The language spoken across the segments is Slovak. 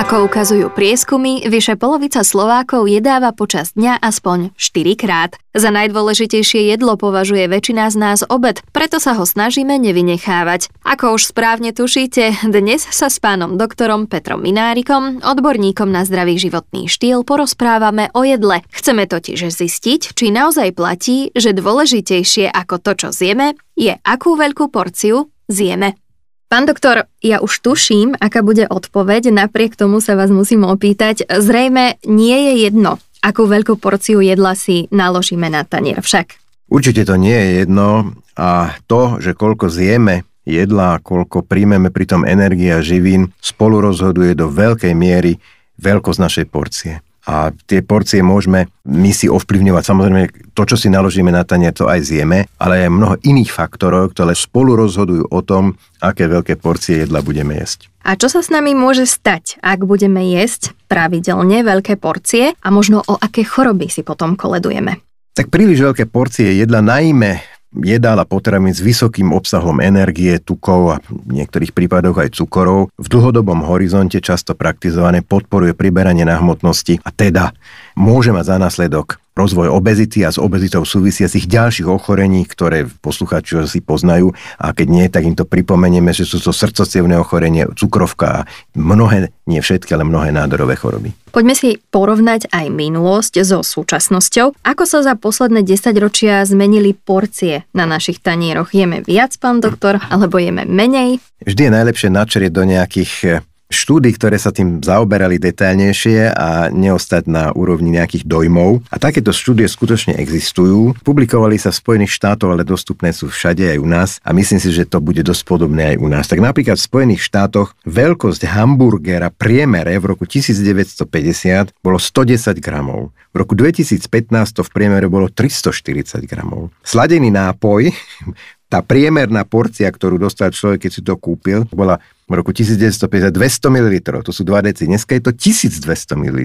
Ako ukazujú prieskumy, vyše polovica Slovákov jedáva počas dňa aspoň 4 krát. Za najdôležitejšie jedlo považuje väčšina z nás obed, preto sa ho snažíme nevynechávať. Ako už správne tušíte, dnes sa s pánom doktorom Petrom Minárikom, odborníkom na zdravý životný štýl, porozprávame o jedle. Chceme totiž zistiť, či naozaj platí, že dôležitejšie ako to, čo zjeme, je akú veľkú porciu zjeme. Pán doktor, ja už tuším, aká bude odpoveď, napriek tomu sa vás musím opýtať. Zrejme nie je jedno, akú veľkú porciu jedla si naložíme na tanier však. Určite to nie je jedno a to, že koľko zjeme jedla a koľko príjmeme pritom energie a živín, spolu rozhoduje do veľkej miery veľkosť našej porcie a tie porcie môžeme my si ovplyvňovať. Samozrejme, to, čo si naložíme na tanier, to aj zjeme, ale aj mnoho iných faktorov, ktoré spolu rozhodujú o tom, aké veľké porcie jedla budeme jesť. A čo sa s nami môže stať, ak budeme jesť pravidelne veľké porcie a možno o aké choroby si potom koledujeme? Tak príliš veľké porcie jedla, najmä jedál a potravín s vysokým obsahom energie, tukov a v niektorých prípadoch aj cukorov. V dlhodobom horizonte často praktizované podporuje priberanie na hmotnosti a teda môže mať za následok rozvoj obezity a s obezitou súvisiacich ďalších ochorení, ktoré poslucháči si poznajú a keď nie, tak im to pripomenieme, že sú to srdcocievné ochorenie, cukrovka a mnohé, nie všetky, ale mnohé nádorové choroby. Poďme si porovnať aj minulosť so súčasnosťou. Ako sa za posledné 10 ročia zmenili porcie na našich tanieroch? Jeme viac, pán doktor, alebo jeme menej? Vždy je najlepšie načrieť do nejakých štúdy, ktoré sa tým zaoberali detailnejšie a neostať na úrovni nejakých dojmov. A takéto štúdie skutočne existujú. Publikovali sa v Spojených štátoch, ale dostupné sú všade aj u nás a myslím si, že to bude dosť podobné aj u nás. Tak napríklad v Spojených štátoch veľkosť hamburgera priemere v roku 1950 bolo 110 gramov. V roku 2015 to v priemere bolo 340 gramov. Sladený nápoj tá priemerná porcia, ktorú dostal človek, keď si to kúpil, bola v roku 1950 200 ml, to sú 2 deci. Dneska je to 1200 ml.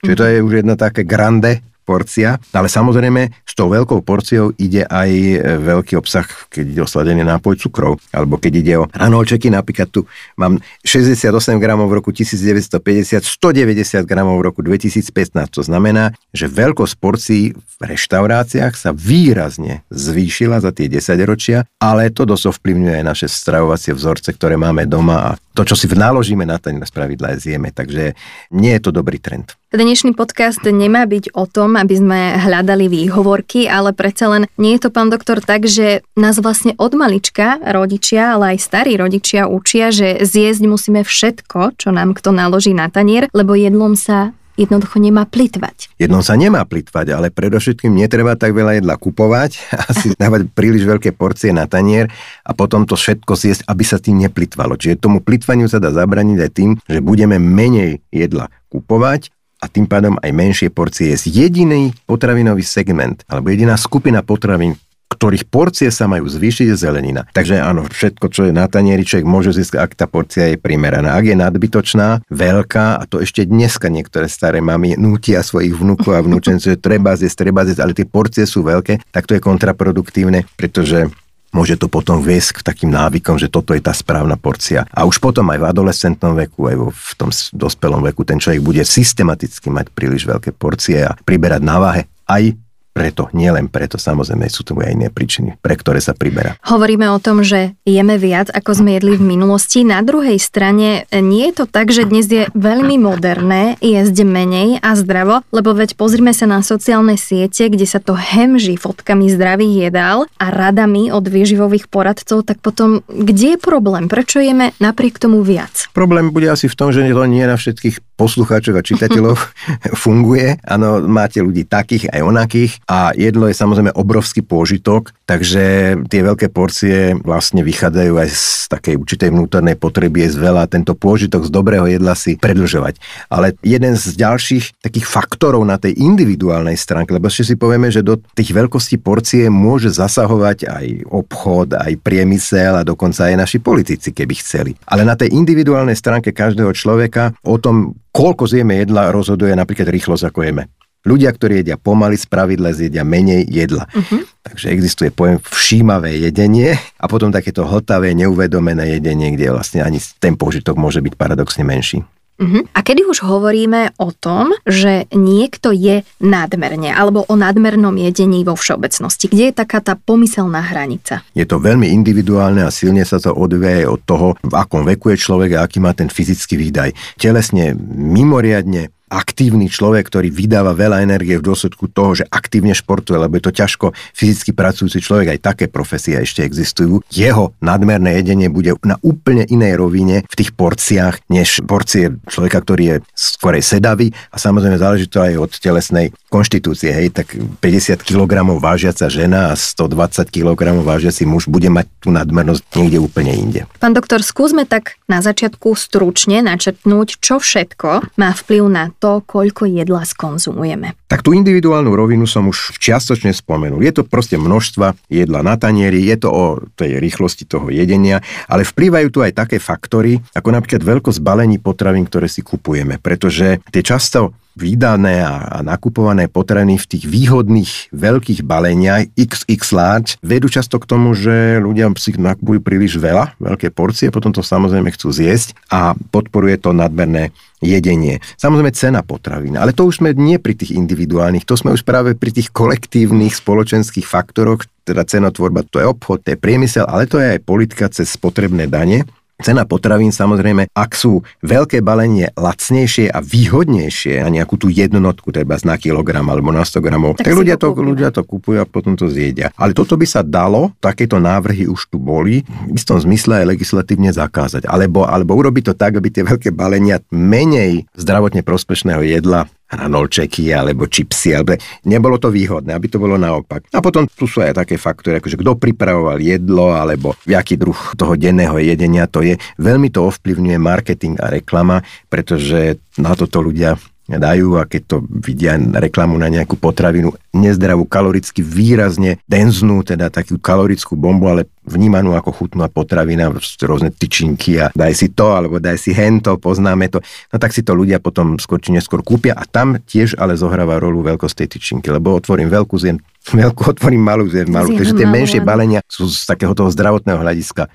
Čiže to je už jedno také grande porcia, ale samozrejme s tou veľkou porciou ide aj e, veľký obsah, keď ide o sladený nápoj cukrov, alebo keď ide o ranolčeky, napríklad tu mám 68 gramov v roku 1950, 190 gramov v roku 2015, to znamená, že veľkosť porcií v reštauráciách sa výrazne zvýšila za tie 10 ročia, ale to dosť ovplyvňuje aj naše stravovacie vzorce, ktoré máme doma a to, čo si naložíme na ten spravidla zjeme, takže nie je to dobrý trend. Dnešný podcast nemá byť o tom, aby sme hľadali výhovorky, ale predsa len nie je to, pán doktor, tak, že nás vlastne od malička rodičia, ale aj starí rodičia učia, že zjesť musíme všetko, čo nám kto naloží na tanier, lebo jedlom sa jednoducho nemá plitvať. Jednom sa nemá plitvať, ale predovšetkým netreba tak veľa jedla kupovať a si dávať príliš veľké porcie na tanier a potom to všetko zjesť, aby sa tým neplitvalo. Čiže tomu plitvaniu sa dá zabraniť aj tým, že budeme menej jedla kupovať a tým pádom aj menšie porcie jesť. Jediný potravinový segment alebo jediná skupina potravín, ktorých porcie sa majú zvýšiť, je zelenina. Takže áno, všetko, čo je na tanieri, človek môže získať, ak tá porcia je primeraná. Ak je nadbytočná, veľká, a to ešte dneska niektoré staré mamy nútia svojich vnúkov a vnúčencov, že treba zjesť, treba zjesť, ale tie porcie sú veľké, tak to je kontraproduktívne, pretože môže to potom viesť k takým návykom, že toto je tá správna porcia. A už potom aj v adolescentnom veku, aj v tom dospelom veku ten človek bude systematicky mať príliš veľké porcie a priberať na váhe aj preto, nielen preto, samozrejme sú tu aj iné príčiny, pre ktoré sa priberá. Hovoríme o tom, že jeme viac, ako sme jedli v minulosti. Na druhej strane nie je to tak, že dnes je veľmi moderné jesť menej a zdravo, lebo veď pozrime sa na sociálne siete, kde sa to hemží fotkami zdravých jedál a radami od výživových poradcov, tak potom kde je problém? Prečo jeme napriek tomu viac? Problém bude asi v tom, že to nie na všetkých poslucháčov a čitateľov funguje. Áno, máte ľudí takých aj onakých a jedlo je samozrejme obrovský pôžitok, takže tie veľké porcie vlastne vychádzajú aj z takej určitej vnútornej potreby je veľa tento pôžitok z dobrého jedla si predlžovať. Ale jeden z ďalších takých faktorov na tej individuálnej stránke, lebo ešte si povieme, že do tých veľkostí porcie môže zasahovať aj obchod, aj priemysel a dokonca aj naši politici, keby chceli. Ale na tej individuálnej stránke každého človeka o tom, koľko zjeme jedla, rozhoduje napríklad rýchlosť, ako jeme. Ľudia, ktorí jedia pomaly, spravidle zjedia menej jedla. Uh-huh. Takže existuje pojem všímavé jedenie a potom takéto hltavé, neuvedomené jedenie, kde vlastne ani ten požitok môže byť paradoxne menší. Uh-huh. A kedy už hovoríme o tom, že niekto je nadmerne alebo o nadmernom jedení vo všeobecnosti? Kde je taká tá pomyselná hranica? Je to veľmi individuálne a silne sa to odvíja od toho, v akom veku je človek a aký má ten fyzický výdaj. Telesne mimoriadne aktívny človek, ktorý vydáva veľa energie v dôsledku toho, že aktívne športuje, lebo je to ťažko fyzicky pracujúci človek, aj také profesie ešte existujú. Jeho nadmerné jedenie bude na úplne inej rovine v tých porciách, než porcie človeka, ktorý je skorej sedavý a samozrejme záleží to aj od telesnej konštitúcie. Hej, tak 50 kg vážiaca žena a 120 kg vážiaci muž bude mať tú nadmernosť niekde úplne inde. Pán doktor, skúsme tak na začiatku stručne načrtnúť, čo všetko má vplyv na to, koľko jedla skonzumujeme. Tak tú individuálnu rovinu som už čiastočne spomenul. Je to proste množstva jedla na tanieri, je to o tej rýchlosti toho jedenia, ale vplývajú tu aj také faktory, ako napríklad veľkosť balení potravín, ktoré si kupujeme, pretože tie často vydané a, a nakupované potraviny v tých výhodných veľkých baleniach XX large vedú často k tomu, že ľudia si nakupujú príliš veľa, veľké porcie, potom to samozrejme chcú zjesť a podporuje to nadmerné jedenie. Samozrejme cena potravín, ale to už sme nie pri tých individuálnych, to sme už práve pri tých kolektívnych spoločenských faktoroch, teda cenotvorba, to je obchod, to je priemysel, ale to je aj politika cez spotrebné dane, Cena potravín samozrejme, ak sú veľké balenie lacnejšie a výhodnejšie a nejakú tú jednotku, treba na kilogram alebo na 100 gramov, tak, tak ľudia, to, ľudia to kupujú a potom to zjedia. Ale toto by sa dalo, takéto návrhy už tu boli, v istom zmysle aj legislatívne zakázať. Alebo, alebo urobiť to tak, aby tie veľké balenia menej zdravotne prospešného jedla hranolčeky alebo čipsy, alebo nebolo to výhodné, aby to bolo naopak. A potom tu sú aj také faktory, ako že kto pripravoval jedlo, alebo v aký druh toho denného jedenia to je. Veľmi to ovplyvňuje marketing a reklama, pretože na toto ľudia dajú a keď to vidia reklamu na nejakú potravinu nezdravú, kaloricky výrazne denznú, teda takú kalorickú bombu, ale vnímanú ako chutná potravina, rôzne tyčinky a daj si to, alebo daj si hento, poznáme to, no tak si to ľudia potom skôr či neskôr kúpia a tam tiež ale zohráva rolu veľkosť tej tyčinky, lebo otvorím veľkú zem, veľkú otvorím malú zem, malú, takže tie menšie balenia sú z takého toho zdravotného hľadiska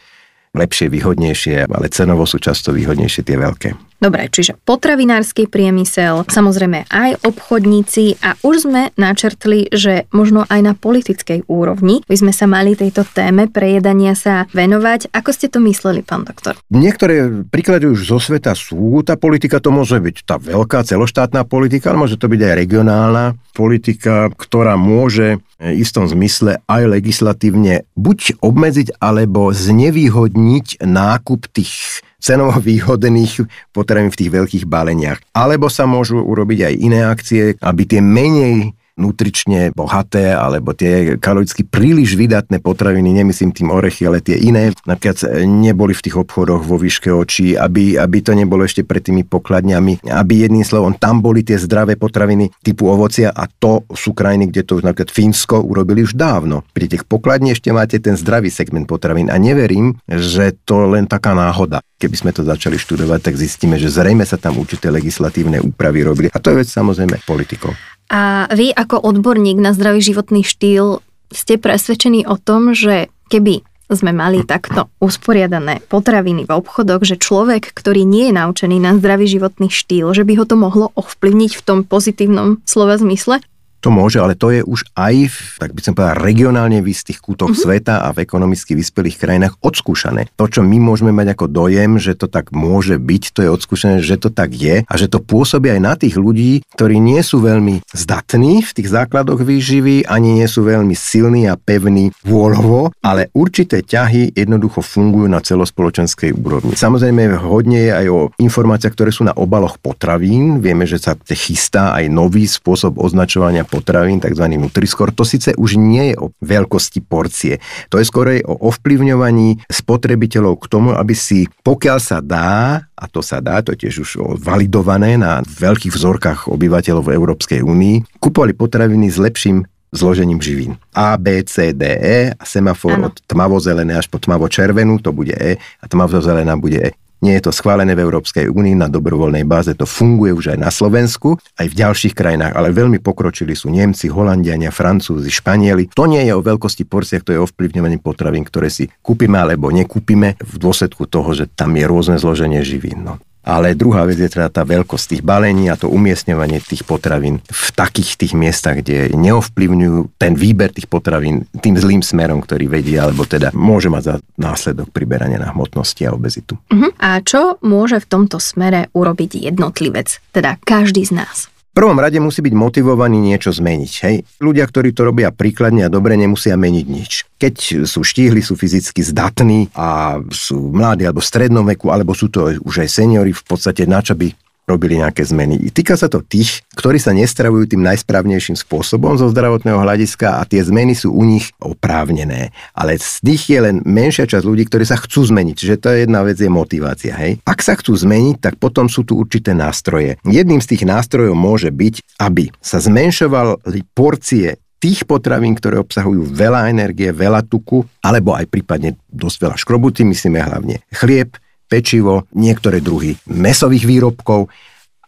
lepšie, výhodnejšie, ale cenovo sú často výhodnejšie tie veľké. Dobre, čiže potravinársky priemysel, samozrejme aj obchodníci a už sme načrtli, že možno aj na politickej úrovni by sme sa mali tejto téme prejedania sa venovať. Ako ste to mysleli, pán doktor? Niektoré príklady už zo sveta sú. Tá politika to môže byť tá veľká celoštátna politika, ale môže to byť aj regionálna politika, ktorá môže v istom zmysle aj legislatívne buď obmedziť alebo znevýhodniť nákup tých cenovo výhodných potravín v tých veľkých baleniach. Alebo sa môžu urobiť aj iné akcie, aby tie menej nutrične bohaté alebo tie kaloricky príliš vydatné potraviny, nemyslím tým orechy, ale tie iné, napríklad neboli v tých obchodoch vo výške očí, aby, aby to nebolo ešte pred tými pokladňami, aby jedným slovom tam boli tie zdravé potraviny typu ovocia a to sú krajiny, kde to už napríklad Fínsko urobili už dávno. Pri tých pokladni ešte máte ten zdravý segment potravín a neverím, že to len taká náhoda. Keby sme to začali študovať, tak zistíme, že zrejme sa tam určité legislatívne úpravy robili. A to je vec samozrejme politikov. A vy ako odborník na zdravý životný štýl ste presvedčení o tom, že keby sme mali takto usporiadané potraviny v obchodoch, že človek, ktorý nie je naučený na zdravý životný štýl, že by ho to mohlo ovplyvniť v tom pozitívnom slova zmysle? To môže, ale to je už aj v, tak by som povedal, regionálne v istých kútoch uh-huh. sveta a v ekonomicky vyspelých krajinách odskúšané. To, čo my môžeme mať ako dojem, že to tak môže byť, to je odskúšané, že to tak je a že to pôsobí aj na tých ľudí, ktorí nie sú veľmi zdatní v tých základoch výživy, ani nie sú veľmi silní a pevní vôľovo, ale určité ťahy jednoducho fungujú na celospoločenskej úrovni. Samozrejme, hodne je aj o informáciách, ktoré sú na obaloch potravín. Vieme, že sa chystá aj nový spôsob označovania potravín, tzv. Nutriscore, to síce už nie je o veľkosti porcie. To je skorej o ovplyvňovaní spotrebiteľov k tomu, aby si, pokiaľ sa dá, a to sa dá, to je tiež už validované na veľkých vzorkách obyvateľov v Európskej únii, kupovali potraviny s lepším zložením živín. A, B, C, D, E a semafor ano. od tmavo-zelené až po tmavo-červenú, to bude E a tmavo-zelená bude E Nie je to schválené v Európskej únii na dobrovoľnej báze, to funguje už aj na Slovensku, aj v ďalších krajinách, ale veľmi pokročili sú Nemci, Holandiania, Francúzi, Španieli. To nie je o veľkosti porciách, to je ovplyvňovanie potravín, ktoré si kúpime alebo nekúpime v dôsledku toho, že tam je rôzne zloženie živín. No. Ale druhá vec je teda tá veľkosť tých balení a to umiestňovanie tých potravín v takých tých miestach, kde neovplyvňujú ten výber tých potravín tým zlým smerom, ktorý vedie, alebo teda môže mať za následok priberania na hmotnosti a obezitu. Uh-huh. A čo môže v tomto smere urobiť jednotlivec, teda každý z nás? V prvom rade musí byť motivovaný niečo zmeniť. Hej? Ľudia, ktorí to robia príkladne a dobre, nemusia meniť nič. Keď sú štíhli, sú fyzicky zdatní a sú mladí alebo v strednom veku, alebo sú to už aj seniori, v podstate na čo by robili nejaké zmeny. Týka sa to tých, ktorí sa nestravujú tým najsprávnejším spôsobom zo zdravotného hľadiska a tie zmeny sú u nich oprávnené. Ale z nich je len menšia časť ľudí, ktorí sa chcú zmeniť. Čiže to je jedna vec, je motivácia. Hej? Ak sa chcú zmeniť, tak potom sú tu určité nástroje. Jedným z tých nástrojov môže byť, aby sa zmenšovali porcie tých potravín, ktoré obsahujú veľa energie, veľa tuku, alebo aj prípadne dosť veľa škrobuty, myslíme hlavne chlieb, pečivo, niektoré druhy mesových výrobkov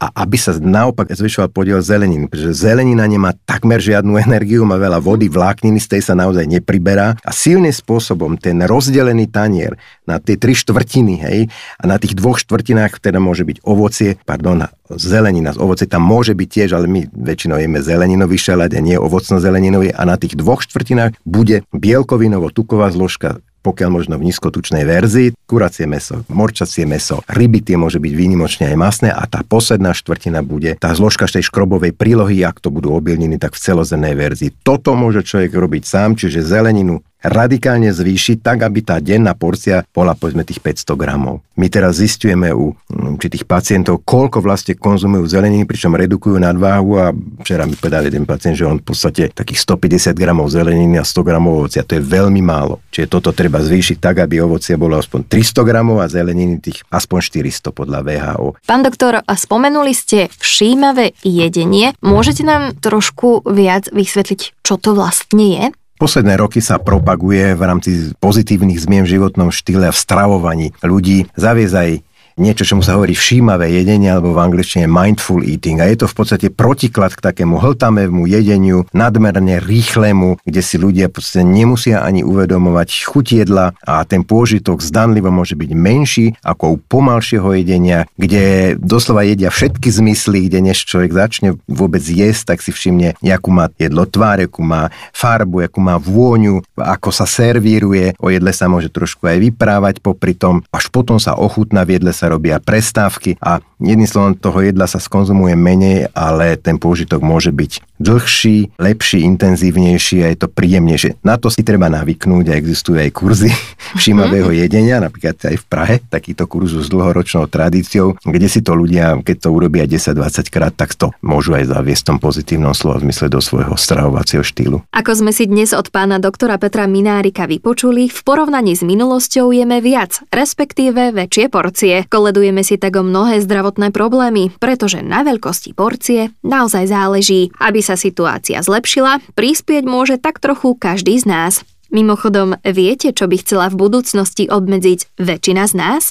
a aby sa naopak zvyšoval podiel zeleniny, pretože zelenina nemá takmer žiadnu energiu, má veľa vody, vlákniny, z tej sa naozaj nepriberá. A silným spôsobom ten rozdelený tanier na tie tri štvrtiny, hej, a na tých dvoch štvrtinách teda môže byť ovocie, pardon, zelenina. Z ovoce tam môže byť tiež, ale my väčšinou jeme zeleninový šalát a nie ovocno-zeleninový. A na tých dvoch štvrtinách bude bielkovinovo-tuková zložka pokiaľ možno v nízkotučnej verzii, kuracie meso, morčacie meso, ryby tie môže byť výnimočne aj masné a tá posledná štvrtina bude tá zložka tej škrobovej prílohy, ak to budú obilniny, tak v celozemnej verzii. Toto môže človek robiť sám, čiže zeleninu radikálne zvýšiť tak, aby tá denná porcia bola povedzme tých 500 gramov. My teraz zistujeme u určitých pacientov, koľko vlastne konzumujú zeleniny, pričom redukujú nadváhu a včera mi povedal jeden pacient, že on v podstate takých 150 gramov zeleniny a 100 gramov ovocia, to je veľmi málo. Čiže toto treba zvýšiť tak, aby ovocie bolo aspoň 300 gramov a zeleniny tých aspoň 400 podľa VHO. Pán doktor, spomenuli ste všímavé jedenie. Môžete nám trošku viac vysvetliť, čo to vlastne je? Posledné roky sa propaguje v rámci pozitívnych zmien v životnom štýle a v stravovaní ľudí. Zaviesť aj niečo, čomu sa hovorí všímavé jedenie, alebo v angličtine mindful eating. A je to v podstate protiklad k takému hltamému jedeniu, nadmerne rýchlemu, kde si ľudia v podstate nemusia ani uvedomovať chuť jedla a ten pôžitok zdanlivo môže byť menší ako u pomalšieho jedenia, kde doslova jedia všetky zmysly, kde než človek začne vôbec jesť, tak si všimne, akú má jedlo tvár, akú má farbu, akú má vôňu, ako sa servíruje. O jedle sa môže trošku aj vyprávať popri tom, až potom sa ochutná v jedle sa sa robia prestávky a jedným slovom toho jedla sa skonzumuje menej, ale ten pôžitok môže byť dlhší, lepší, intenzívnejší a je to príjemnejšie. Na to si treba navyknúť a existujú aj kurzy všímavého jedenia, napríklad aj v Prahe, takýto kurzu s dlhoročnou tradíciou, kde si to ľudia, keď to urobia 10-20 krát, tak to môžu aj zaviesť v tom pozitívnom slova zmysle do svojho stravovacieho štýlu. Ako sme si dnes od pána doktora Petra Minárika vypočuli, v porovnaní s minulosťou jeme viac, respektíve väčšie porcie. Koledujeme si tak o mnohé zdravotné problémy, pretože na veľkosti porcie naozaj záleží. Aby sa situácia zlepšila, prispieť môže tak trochu každý z nás. Mimochodom, viete, čo by chcela v budúcnosti obmedziť väčšina z nás?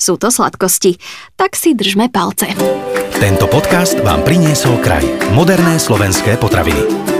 Sú to sladkosti. Tak si držme palce. Tento podcast vám priniesol kraj. Moderné slovenské potraviny.